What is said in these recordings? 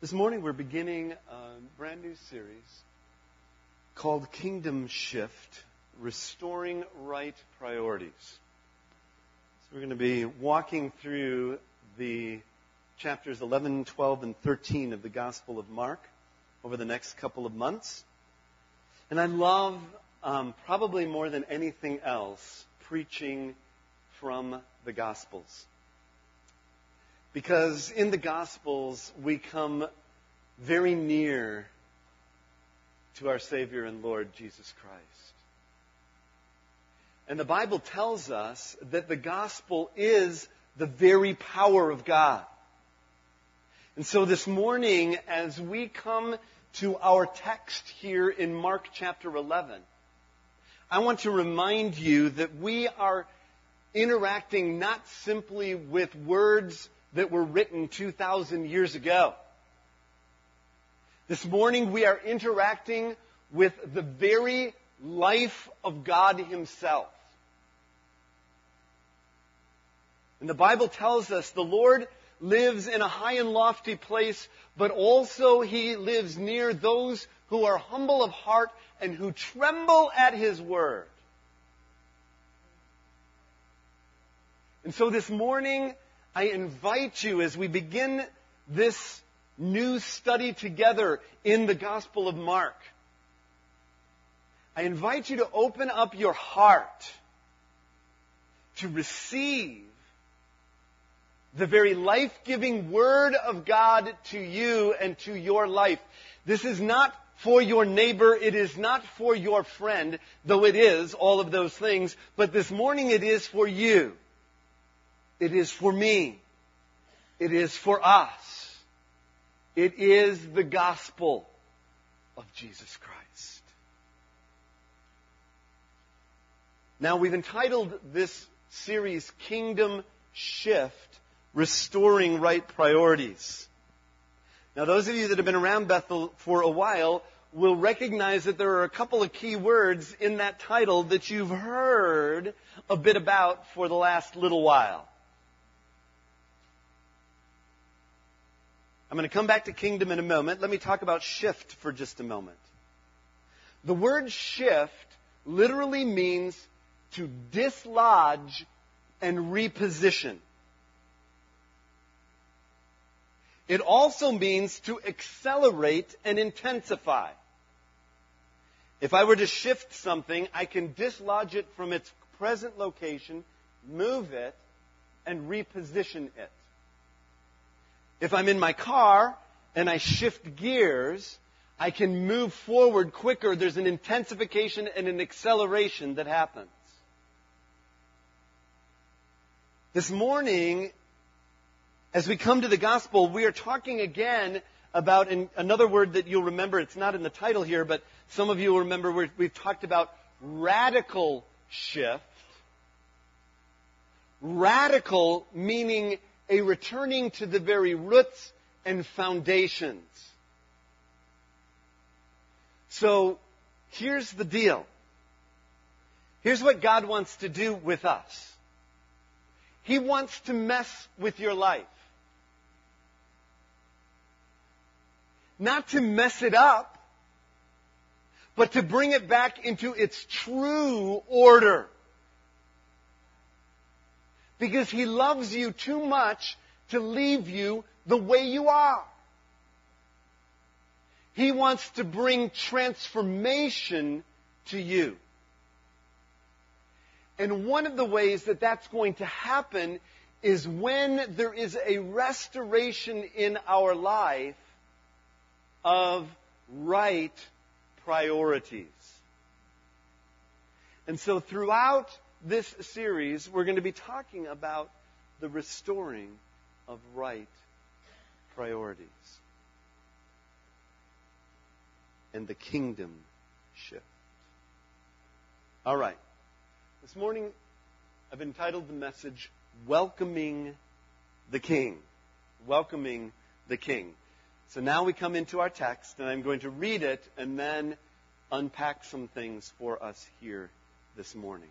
This morning we're beginning a brand new series called Kingdom Shift Restoring Right Priorities. So we're going to be walking through the chapters 11, 12, and 13 of the Gospel of Mark over the next couple of months. And I love, um, probably more than anything else, preaching from the Gospels. Because in the Gospels, we come very near to our Savior and Lord Jesus Christ. And the Bible tells us that the gospel is the very power of God. And so this morning, as we come to our text here in Mark chapter 11, I want to remind you that we are interacting not simply with words that were written 2,000 years ago. This morning we are interacting with the very life of God Himself. And the Bible tells us the Lord lives in a high and lofty place, but also He lives near those who are humble of heart and who tremble at His word. And so this morning, I invite you as we begin this new study together in the Gospel of Mark. I invite you to open up your heart to receive the very life giving Word of God to you and to your life. This is not for your neighbor, it is not for your friend, though it is all of those things, but this morning it is for you. It is for me. It is for us. It is the gospel of Jesus Christ. Now, we've entitled this series Kingdom Shift Restoring Right Priorities. Now, those of you that have been around Bethel for a while will recognize that there are a couple of key words in that title that you've heard a bit about for the last little while. I'm going to come back to kingdom in a moment. Let me talk about shift for just a moment. The word shift literally means to dislodge and reposition. It also means to accelerate and intensify. If I were to shift something, I can dislodge it from its present location, move it, and reposition it. If I'm in my car and I shift gears, I can move forward quicker. There's an intensification and an acceleration that happens. This morning, as we come to the gospel, we are talking again about another word that you'll remember. It's not in the title here, but some of you will remember we've talked about radical shift. Radical meaning a returning to the very roots and foundations. So here's the deal. Here's what God wants to do with us. He wants to mess with your life. Not to mess it up, but to bring it back into its true order because he loves you too much to leave you the way you are. He wants to bring transformation to you. And one of the ways that that's going to happen is when there is a restoration in our life of right priorities. And so throughout this series, we're going to be talking about the restoring of right priorities and the kingdom shift. All right. This morning, I've entitled the message, Welcoming the King. Welcoming the King. So now we come into our text, and I'm going to read it and then unpack some things for us here this morning.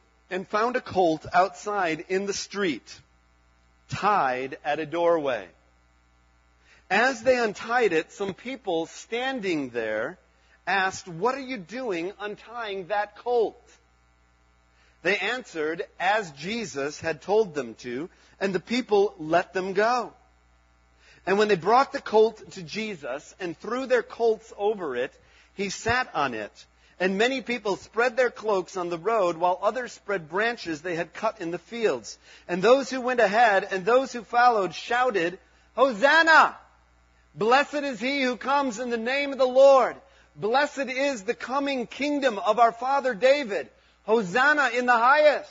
and found a colt outside in the street, tied at a doorway. As they untied it, some people standing there asked, What are you doing untying that colt? They answered as Jesus had told them to, and the people let them go. And when they brought the colt to Jesus and threw their colts over it, he sat on it. And many people spread their cloaks on the road, while others spread branches they had cut in the fields. And those who went ahead and those who followed shouted, Hosanna! Blessed is he who comes in the name of the Lord. Blessed is the coming kingdom of our father David. Hosanna in the highest.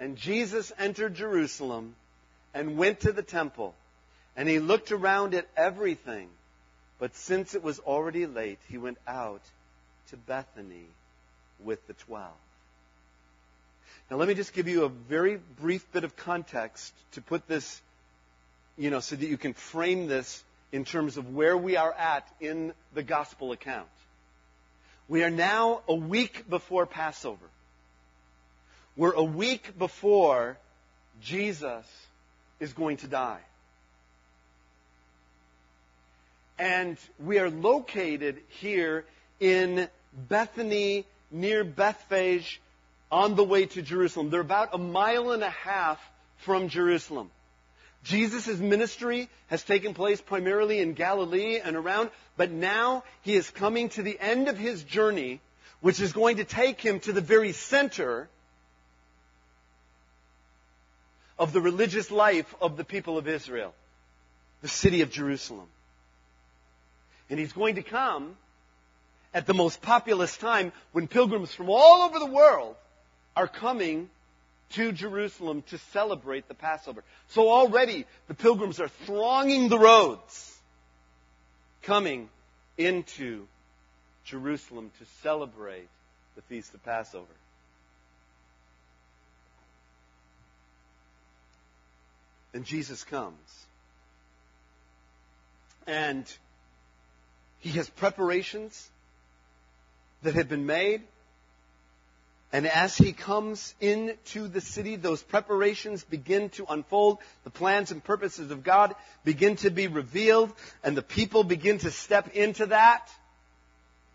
And Jesus entered Jerusalem and went to the temple. And he looked around at everything. But since it was already late, he went out to Bethany with the twelve. Now, let me just give you a very brief bit of context to put this you know, so that you can frame this in terms of where we are at in the gospel account. We are now a week before Passover. We're a week before Jesus is going to die. And we are located here in Bethany near Bethphage on the way to Jerusalem. They're about a mile and a half from Jerusalem. Jesus' ministry has taken place primarily in Galilee and around, but now he is coming to the end of his journey, which is going to take him to the very center of the religious life of the people of Israel, the city of Jerusalem. And he's going to come at the most populous time when pilgrims from all over the world are coming to Jerusalem to celebrate the Passover. So already the pilgrims are thronging the roads, coming into Jerusalem to celebrate the Feast of Passover. And Jesus comes. And he has preparations that have been made and as he comes into the city, those preparations begin to unfold. The plans and purposes of God begin to be revealed, and the people begin to step into that.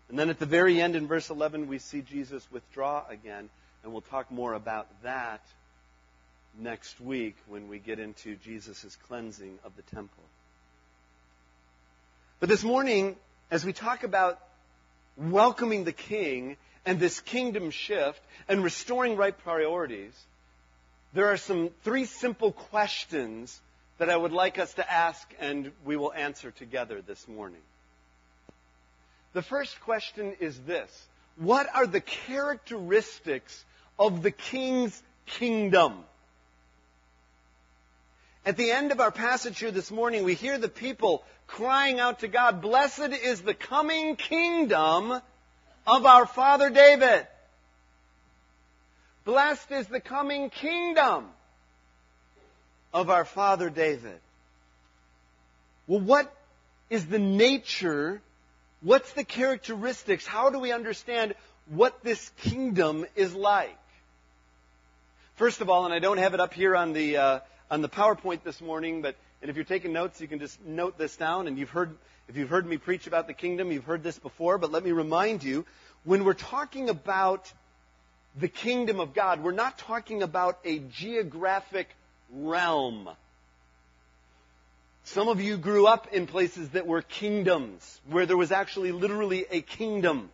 And then at the very end, in verse 11, we see Jesus withdraw again, and we'll talk more about that next week when we get into Jesus' cleansing of the temple. But this morning, as we talk about welcoming the King, and this kingdom shift and restoring right priorities, there are some three simple questions that I would like us to ask and we will answer together this morning. The first question is this. What are the characteristics of the king's kingdom? At the end of our passage here this morning, we hear the people crying out to God, Blessed is the coming kingdom of our father David. Blessed is the coming kingdom of our father David. Well, what is the nature? What's the characteristics? How do we understand what this kingdom is like? First of all, and I don't have it up here on the uh, on the PowerPoint this morning, but and if you're taking notes, you can just note this down. And you've heard if you've heard me preach about the kingdom, you've heard this before, but let me remind you when we're talking about the kingdom of God, we're not talking about a geographic realm. Some of you grew up in places that were kingdoms, where there was actually literally a kingdom,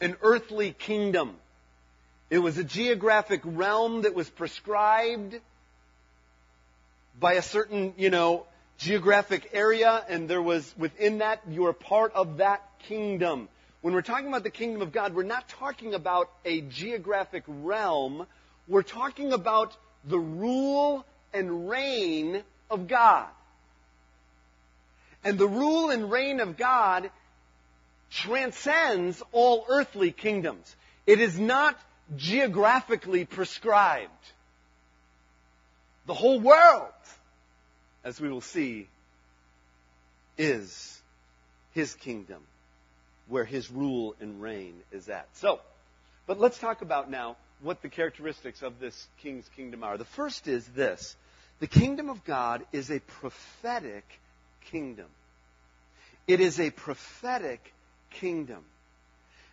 an earthly kingdom. It was a geographic realm that was prescribed by a certain, you know, geographic area, and there was within that, you were part of that kingdom. When we're talking about the kingdom of God, we're not talking about a geographic realm. We're talking about the rule and reign of God. And the rule and reign of God transcends all earthly kingdoms. It is not geographically prescribed. The whole world, as we will see, is his kingdom, where his rule and reign is at. So, but let's talk about now what the characteristics of this king's kingdom are. The first is this the kingdom of God is a prophetic kingdom. It is a prophetic kingdom.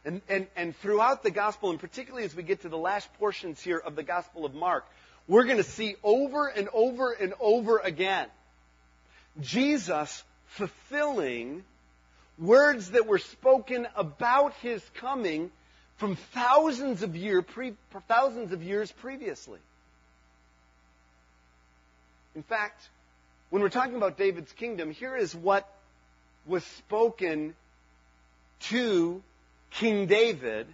And, and, and throughout the gospel, and particularly as we get to the last portions here of the gospel of Mark, we're going to see over and over and over again Jesus fulfilling words that were spoken about his coming from thousands of, year pre, thousands of years previously. In fact, when we're talking about David's kingdom, here is what was spoken to King David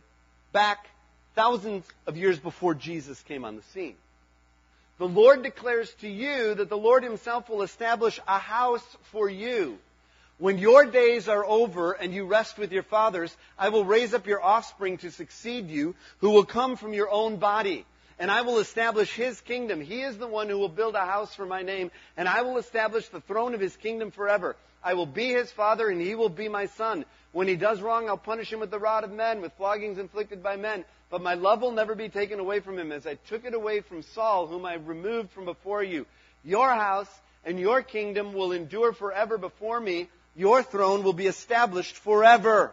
back thousands of years before Jesus came on the scene. The Lord declares to you that the Lord Himself will establish a house for you. When your days are over and you rest with your fathers, I will raise up your offspring to succeed you, who will come from your own body. And I will establish his kingdom. He is the one who will build a house for my name, and I will establish the throne of his kingdom forever. I will be his father, and he will be my son. When he does wrong, I'll punish him with the rod of men, with floggings inflicted by men. But my love will never be taken away from him, as I took it away from Saul, whom I removed from before you. Your house and your kingdom will endure forever before me. Your throne will be established forever.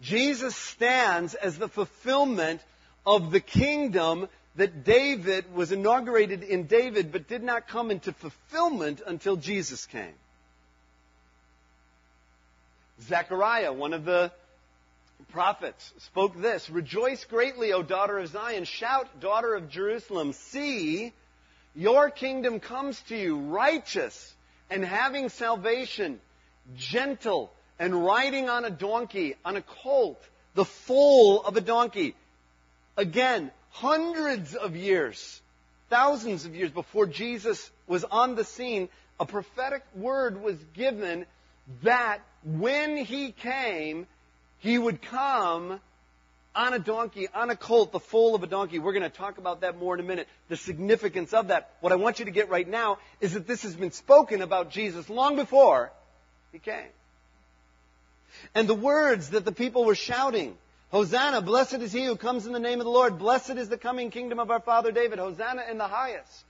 Jesus stands as the fulfillment of the kingdom that David was inaugurated in David, but did not come into fulfillment until Jesus came. Zechariah, one of the prophets, spoke this Rejoice greatly, O daughter of Zion. Shout, daughter of Jerusalem. See, your kingdom comes to you, righteous and having salvation, gentle and riding on a donkey, on a colt, the foal of a donkey. Again, hundreds of years, thousands of years before Jesus was on the scene, a prophetic word was given that when he came, he would come on a donkey, on a colt, the foal of a donkey. We're going to talk about that more in a minute, the significance of that. What I want you to get right now is that this has been spoken about Jesus long before he came. And the words that the people were shouting, Hosanna, blessed is he who comes in the name of the Lord, blessed is the coming kingdom of our father David, Hosanna in the highest.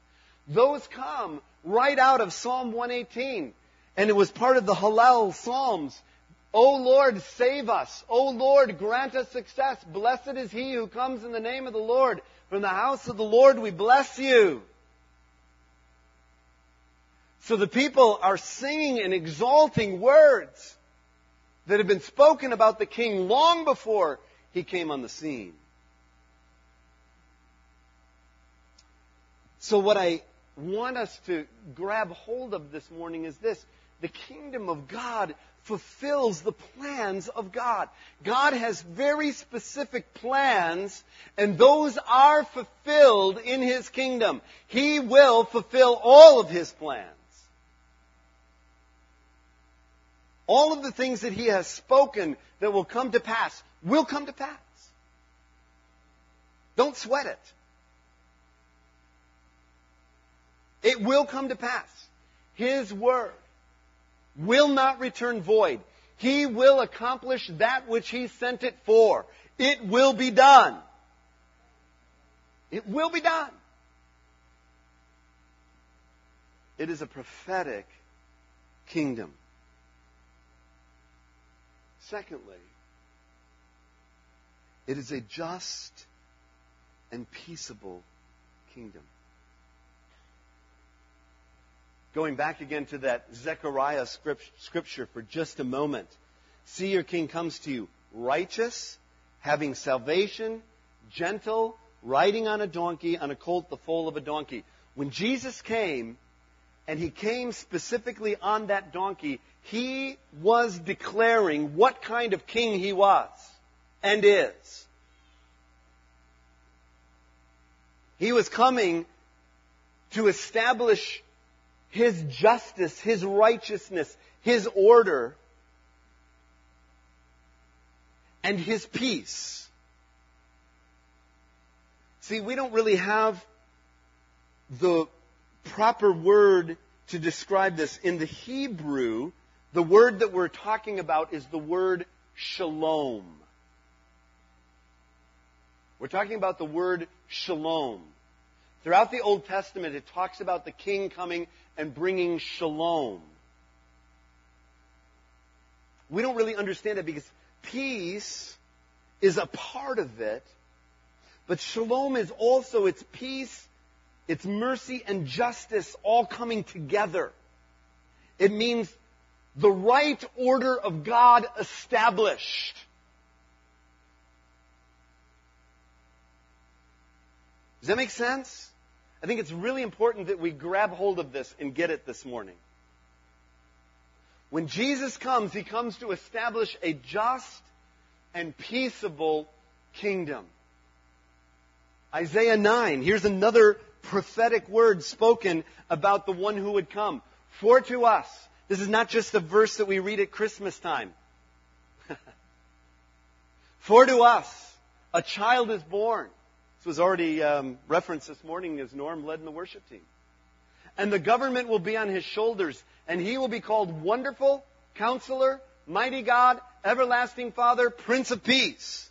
Those come right out of Psalm 118. And it was part of the Hallel Psalms. O Lord, save us. O Lord, grant us success. Blessed is he who comes in the name of the Lord. From the house of the Lord we bless you. So the people are singing and exalting words that have been spoken about the king long before he came on the scene. So what I want us to grab hold of this morning is this. The kingdom of God fulfills the plans of God. God has very specific plans, and those are fulfilled in His kingdom. He will fulfill all of His plans. All of the things that He has spoken that will come to pass will come to pass. Don't sweat it. It will come to pass. His word will not return void. He will accomplish that which He sent it for. It will be done. It will be done. It is a prophetic kingdom. Secondly, it is a just and peaceable kingdom. Going back again to that Zechariah scripture for just a moment. See, your king comes to you righteous, having salvation, gentle, riding on a donkey, on a colt, the foal of a donkey. When Jesus came, and he came specifically on that donkey, he was declaring what kind of king he was and is. He was coming to establish His justice, His righteousness, His order, and His peace. See, we don't really have the proper word to describe this. In the Hebrew, the word that we're talking about is the word shalom. We're talking about the word shalom. Throughout the Old Testament, it talks about the king coming and bringing shalom. We don't really understand it because peace is a part of it, but shalom is also its peace, its mercy, and justice all coming together. It means the right order of God established. Does that make sense? I think it's really important that we grab hold of this and get it this morning. When Jesus comes, he comes to establish a just and peaceable kingdom. Isaiah 9, here's another prophetic word spoken about the one who would come. For to us, this is not just a verse that we read at Christmas time. For to us, a child is born. This was already um, referenced this morning as Norm led in the worship team. And the government will be on his shoulders, and he will be called Wonderful, Counselor, Mighty God, Everlasting Father, Prince of Peace.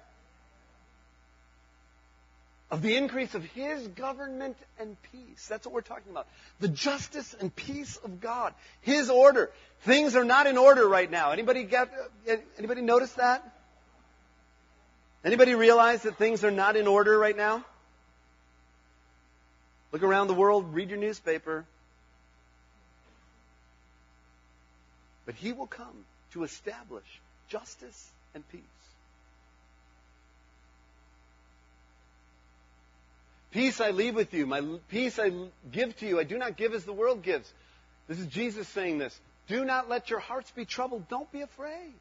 Of the increase of his government and peace. That's what we're talking about. The justice and peace of God. His order. Things are not in order right now. Anybody get uh, anybody notice that? Anybody realize that things are not in order right now? Look around the world, read your newspaper. But he will come to establish justice and peace. Peace I leave with you. My peace I give to you. I do not give as the world gives. This is Jesus saying this. Do not let your hearts be troubled. Don't be afraid.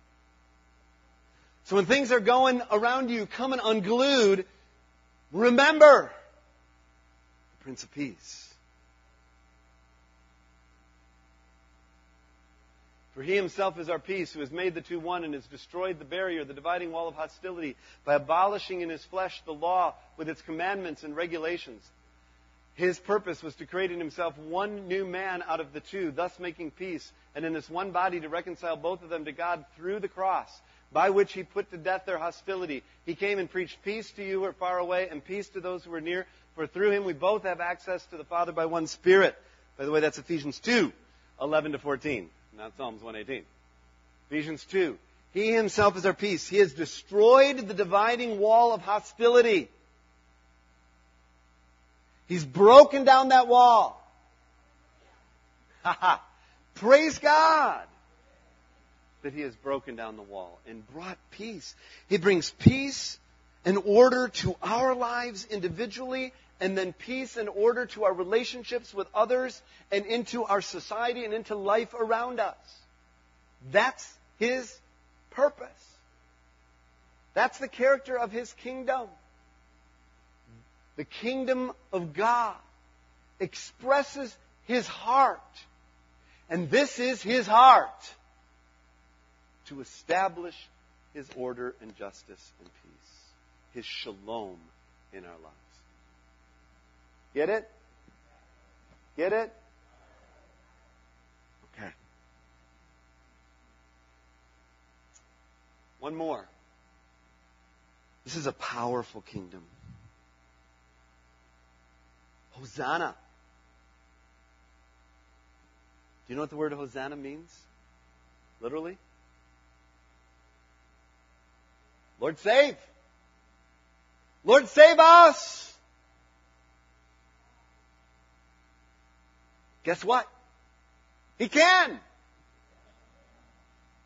So when things are going around you, coming unglued, remember the Prince of Peace. For he himself is our peace, who has made the two one and has destroyed the barrier, the dividing wall of hostility, by abolishing in his flesh the law with its commandments and regulations. His purpose was to create in himself one new man out of the two, thus making peace, and in this one body to reconcile both of them to God through the cross, by which he put to death their hostility. He came and preached peace to you who are far away, and peace to those who are near, for through him we both have access to the Father by one Spirit. By the way, that's Ephesians 2, 11 to 14 not Psalms 118. Ephesians 2. He himself is our peace. He has destroyed the dividing wall of hostility. He's broken down that wall. Praise God that He has broken down the wall and brought peace. He brings peace and order to our lives individually and then peace and order to our relationships with others and into our society and into life around us. That's his purpose. That's the character of his kingdom. The kingdom of God expresses his heart. And this is his heart to establish his order and justice and peace, his shalom in our lives. Get it? Get it? Okay. One more. This is a powerful kingdom. Hosanna. Do you know what the word Hosanna means? Literally? Lord, save! Lord, save us! Guess what? He can.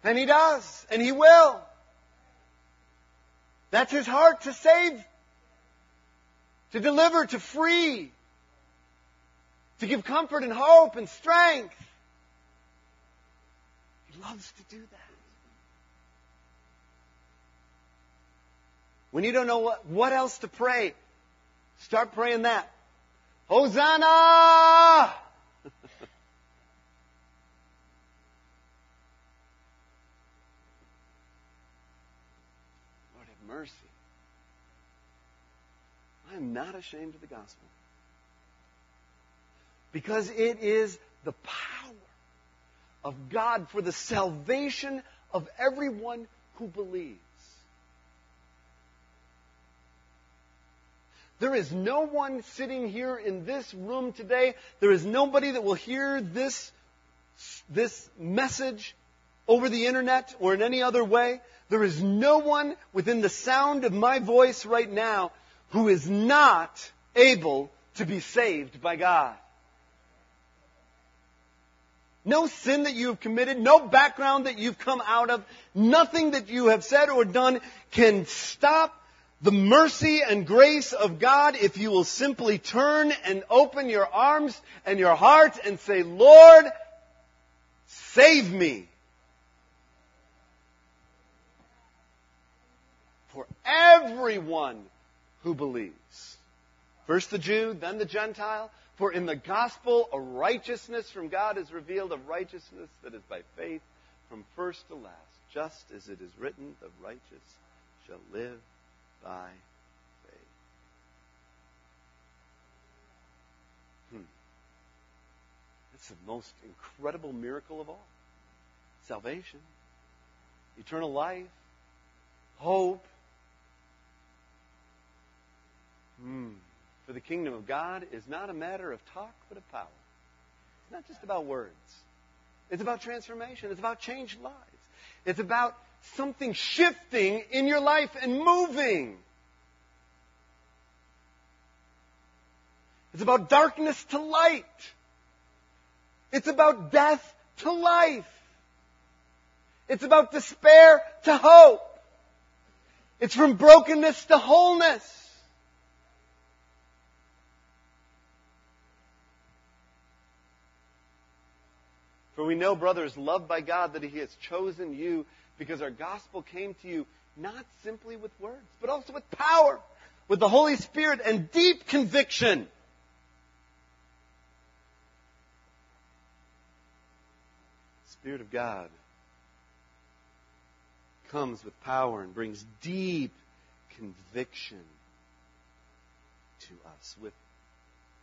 And he does. And he will. That's his heart to save, to deliver, to free, to give comfort and hope and strength. He loves to do that. When you don't know what, what else to pray, start praying that. Hosanna! Mercy. I am not ashamed of the gospel. Because it is the power of God for the salvation of everyone who believes. There is no one sitting here in this room today. There is nobody that will hear this, this message over the internet or in any other way. There is no one within the sound of my voice right now who is not able to be saved by God. No sin that you have committed, no background that you've come out of, nothing that you have said or done can stop the mercy and grace of God if you will simply turn and open your arms and your heart and say, Lord, save me. For everyone who believes. First the Jew, then the Gentile. For in the gospel a righteousness from God is revealed, a righteousness that is by faith from first to last. Just as it is written, the righteous shall live by faith. Hmm. That's the most incredible miracle of all. Salvation, eternal life, hope. Hmm. For the kingdom of God is not a matter of talk, but of power. It's not just about words. It's about transformation. It's about changed lives. It's about something shifting in your life and moving. It's about darkness to light. It's about death to life. It's about despair to hope. It's from brokenness to wholeness. For we know, brothers, loved by God, that He has chosen you because our gospel came to you not simply with words, but also with power, with the Holy Spirit and deep conviction. Spirit of God comes with power and brings deep conviction to us. With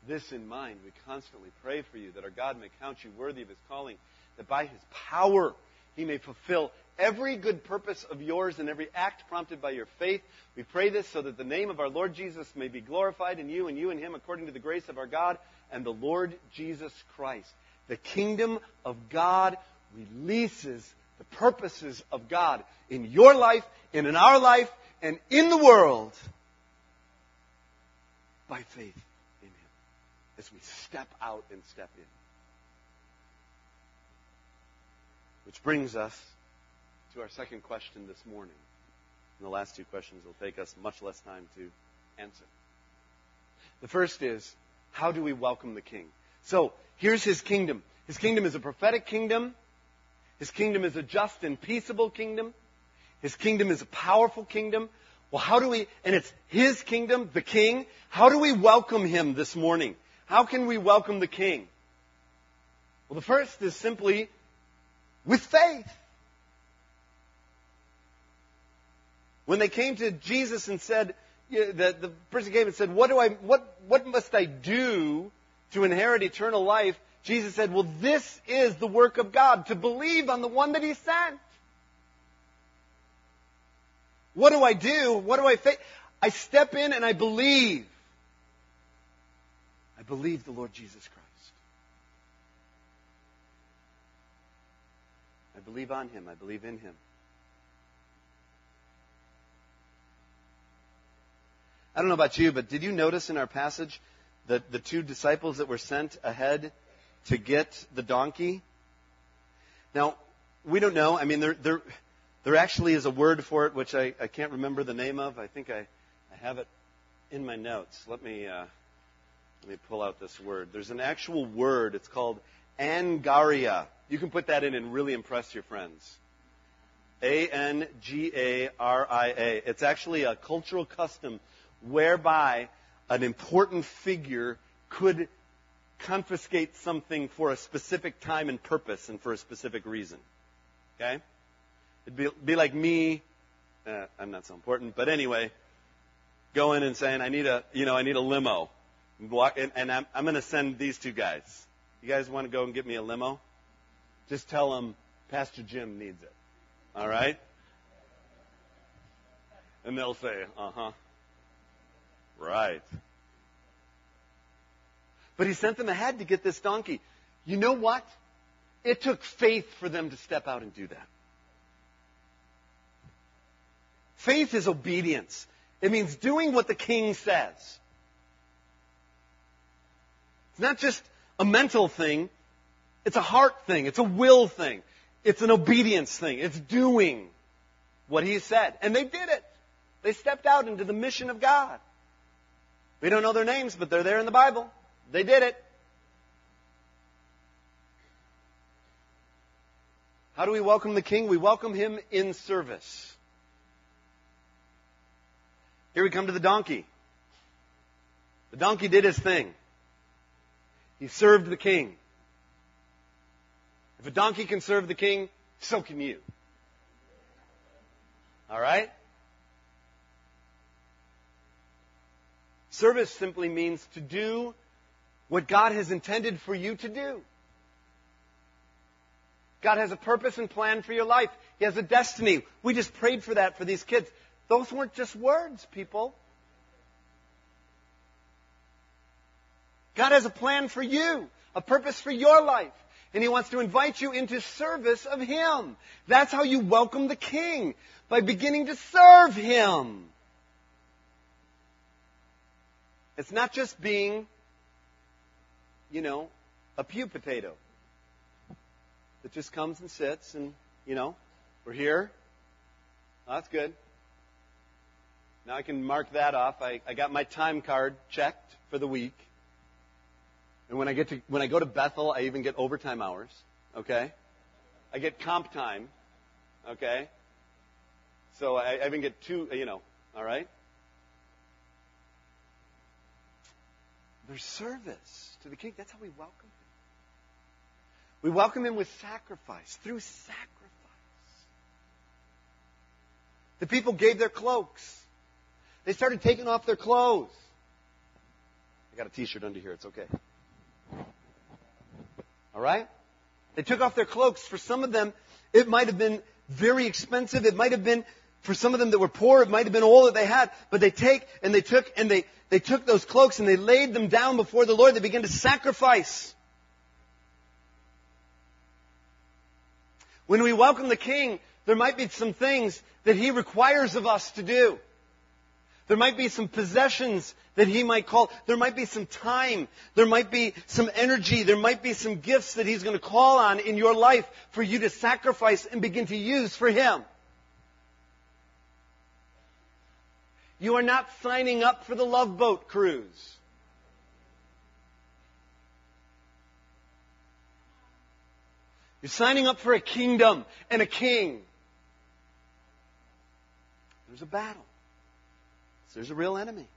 this in mind, we constantly pray for you that our God may count you worthy of his calling, that by his power he may fulfill every good purpose of yours and every act prompted by your faith. We pray this so that the name of our Lord Jesus may be glorified in you and you in him according to the grace of our God and the Lord Jesus Christ. The kingdom of God releases the purposes of God in your life and in our life and in the world by faith as we step out and step in. Which brings us to our second question this morning. And the last two questions will take us much less time to answer. The first is, how do we welcome the king? So, here's his kingdom. His kingdom is a prophetic kingdom. His kingdom is a just and peaceable kingdom. His kingdom is a powerful kingdom. Well, how do we, and it's his kingdom, the king. How do we welcome him this morning? How can we welcome the king? Well, the first is simply with faith. When they came to Jesus and said, the, the person came and said, what do I, what, what must I do to inherit eternal life? Jesus said, well, this is the work of God, to believe on the one that He sent. What do I do? What do I face? I step in and I believe. Believe the Lord Jesus Christ. I believe on Him. I believe in Him. I don't know about you, but did you notice in our passage that the two disciples that were sent ahead to get the donkey? Now, we don't know. I mean, they're, they're, There actually is a word for it, which I, I can't remember the name of. I think I, I have it in my notes. Let me, uh, let me pull out this word. There's an actual word. It's called angaria. You can put that in and really impress your friends. A N G A R I A. It's actually a cultural custom whereby an important figure could confiscate something for a specific time and purpose and for a specific reason. Okay? It'd be, be like me, uh, I'm not so important, but anyway, going and saying, I need a, you know, I need a limo. And, I'm, I'm going to send these two guys. You guys want to go and get me a limo? Just tell them Pastor Jim needs it. All right? And they'll say, uh huh. Right. But he sent them ahead to get this donkey. You know what? It took faith for them to step out and do that. Faith is obedience. It means doing what the king says. Not just a mental thing, it's a heart thing, it's a will thing, it's an obedience thing, it's doing what he said. And they did it. They stepped out into the mission of God. We don't know their names, but they're there in the Bible. They did it. How do we welcome the king? We welcome him in service. Here we come to the donkey. The donkey did his thing. He served the king. If a donkey can serve the king, so can you. All right? Service simply means to do what God has intended for you to do. God has a purpose and plan for your life. He has a destiny. We just prayed for that for these kids. Those weren't just words, people. God has a plan for you, a purpose for your life. And He wants to invite you into service of Him. That's how you welcome the King, by beginning to serve Him. It's not just being, you know, a pew potato that just comes and sits and, you know, we're here. That's good. Now I can mark that off. I, I got my time card checked for the week. And when I get to when I go to Bethel, I even get overtime hours. Okay? I get comp time. Okay? So I, I even get two, you know, all right? There's service to the king. That's how we welcome him. We welcome him with sacrifice, through sacrifice. The people gave their cloaks. They started taking off their clothes. I got a t-shirt under here. It's okay. All right? They took off their cloaks. For some of them, it might have been very expensive. It might have been, for some of them that were poor, it might have been all that they had. But they take and they took and they, they took those cloaks and they laid them down before the Lord. They began to sacrifice. When we welcome the King, there might be some things that He requires of us to do. There might be some possessions that he might call. There might be some time. There might be some energy. There might be some gifts that he's going to call on in your life for you to sacrifice and begin to use for him. You are not signing up for the love boat cruise. You're signing up for a kingdom and a king. There's a battle. There's a real enemy.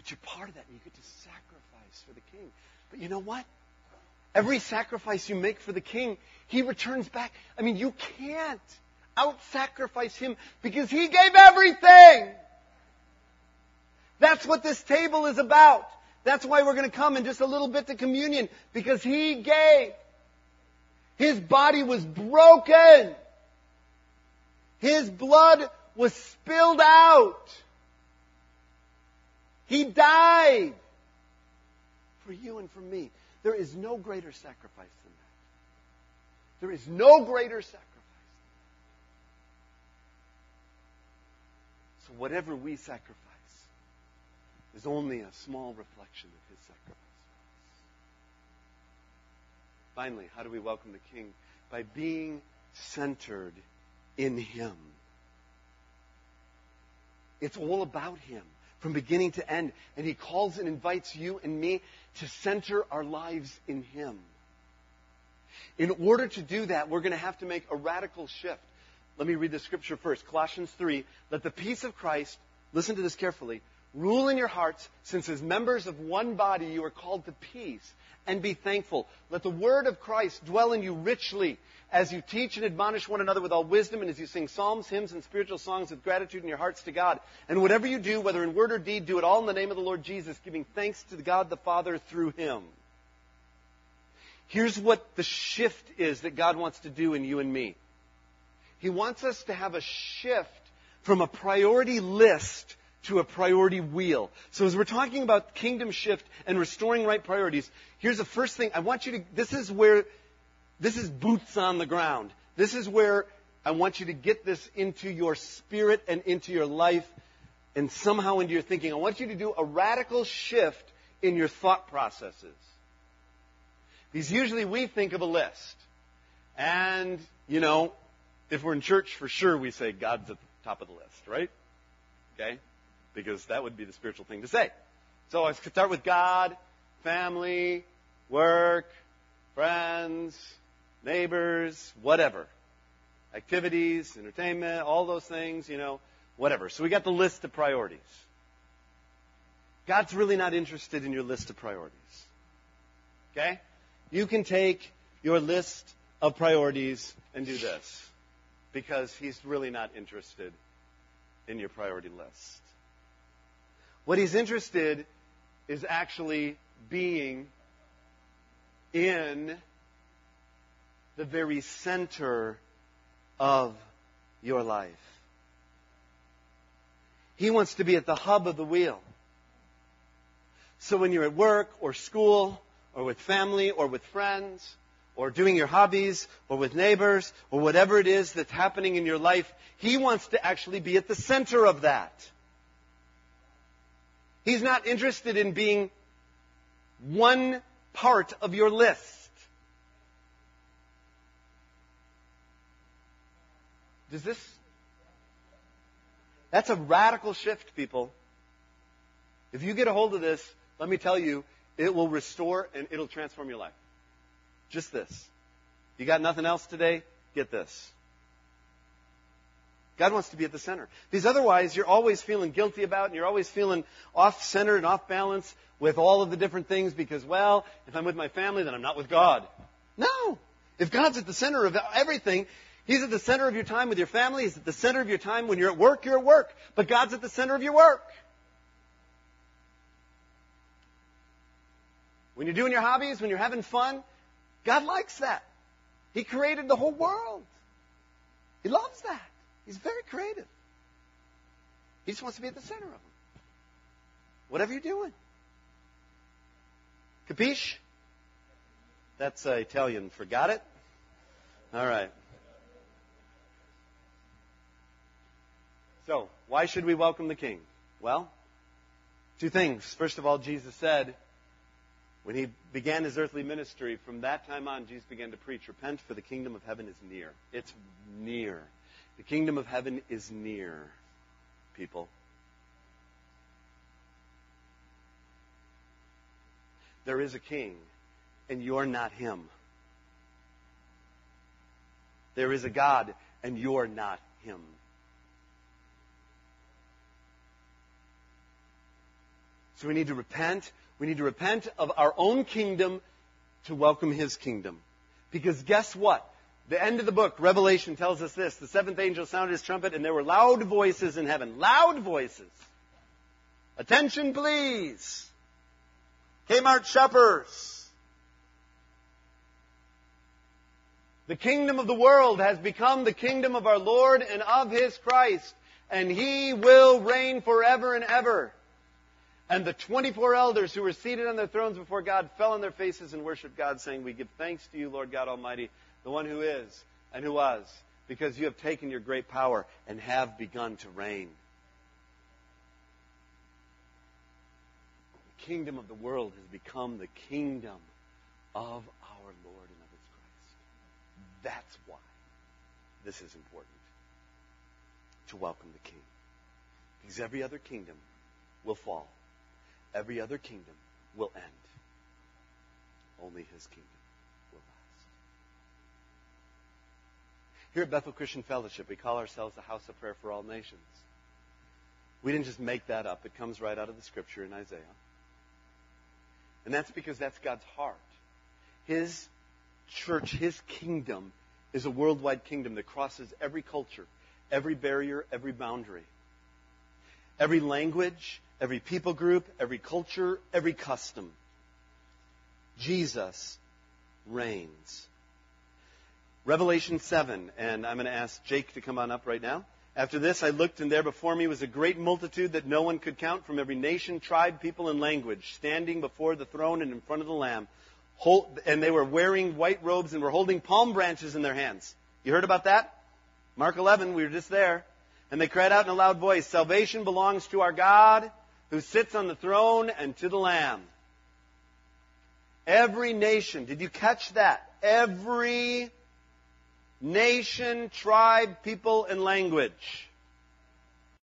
But you're part of that and you get to sacrifice for the king. But you know what? Every sacrifice you make for the king, he returns back. I mean, you can't out sacrifice him because he gave everything. That's what this table is about. That's why we're going to come in just a little bit to communion because he gave. His body was broken. His blood was spilled out. He died for you and for me. There is no greater sacrifice than that. There is no greater sacrifice. So whatever we sacrifice is only a small reflection of his sacrifice. Finally, how do we welcome the King? By being centered in Him. It's all about Him from beginning to end. And He calls and invites you and me to center our lives in Him. In order to do that, we're going to have to make a radical shift. Let me read the scripture first. Colossians 3. Let the peace of Christ, listen to this carefully, rule in your hearts, since as members of one body you are called to peace, and be thankful. Let the word of Christ dwell in you richly as you teach and admonish one another with all wisdom, and as you sing psalms, hymns, and spiritual songs with gratitude in your hearts to God. And whatever you do, whether in word or deed, do it all in the name of the Lord Jesus, giving thanks to God the Father through him. Here's what the shift is that God wants to do in you and me. He wants us to have a shift from a priority list to a priority wheel. So as we're talking about kingdom shift and restoring right priorities, here's the first thing I want you to, this is where, this is boots on the ground. This is where I want you to get this into your spirit and into your life and somehow into your thinking. I want you to do a radical shift in your thought processes. Because usually we think of a list. And, you know, if we're in church, for sure we say God's at the top of the list, right? Okay? Because that would be the spiritual thing to say. So I start with God, family, work, friends, neighbors, whatever. Activities, entertainment, all those things, you know, whatever. So we got the list of priorities. God's really not interested in your list of priorities. Okay? You can take your list of priorities and do this because he's really not interested in your priority list. What he's interested is actually being in the very center of your life. He wants to be at the hub of the wheel. So when you're at work or school or with family or with friends or doing your hobbies or with neighbors or whatever it is that's happening in your life, He wants to actually be at the center of that. He's not interested in being one part of your list. Does this? That's a radical shift, people. If you get a hold of this, let me tell you, it will restore and it'll transform your life. Just this. You got nothing else today? Get this. God wants to be at the center. Because otherwise, you're always feeling guilty about and you're always feeling off center and off balance with all of the different things because, well, if I'm with my family, then I'm not with God. No. If God's at the center of everything, He's at the center of your time with your family. He's at the center of your time when you're at work, you're at work. But God's at the center of your work. When you're doing your hobbies, when you're having fun, God likes that. He created the whole world. He loves that. He's very creative. He just wants to be at the center of them. Whatever you're doing. Capiche? That's uh, Italian. Forgot it? All right. So, why should we welcome the King? Well, two things. First of all, Jesus said, when he began his earthly ministry, from that time on, Jesus began to preach, Repent, for the kingdom of heaven is near. It's near. The kingdom of heaven is near, people. There is a king, and you're not him. There is a God, and you're not him. So we need to repent. We need to repent of our own kingdom to welcome his kingdom. Because guess what? The end of the book, Revelation, tells us this. The seventh angel sounded his trumpet, and there were loud voices in heaven. Loud voices. Attention, please. Kmart shoppers. The kingdom of the world has become the kingdom of our Lord and of his Christ, and he will reign forever and ever. And the 24 elders who were seated on their thrones before God fell on their faces and worshiped God, saying, We give thanks to you, Lord God Almighty, the one who is and who was, because you have taken your great power and have begun to reign. The kingdom of the world has become the kingdom of our Lord and of his Christ. That's why. this is important to welcome the King. Because every other kingdom will fall, every other kingdom will end. Only his kingdom will last. Here at Bethel Christian Fellowship, we call ourselves the house of prayer for all nations. We didn't just make that up, it comes right out of the scripture in Isaiah. And that's because that's God's heart. His church, his kingdom, is a worldwide kingdom that crosses every culture, every barrier, every boundary, every language, every people group, every culture, every custom. Jesus reigns. Revelation 7, and I'm going to ask Jake to come on up right now. After this, I looked, and there before me was a great multitude that no one could count from every nation, tribe, people, and language, standing before the throne and in front of the Lamb. And they were wearing white robes and were holding palm branches in their hands. You heard about that? Mark 11, we were just there. And they cried out in a loud voice, Salvation belongs to our God who sits on the throne and to the Lamb. Every nation, did you catch that? Every nation, tribe, people, and language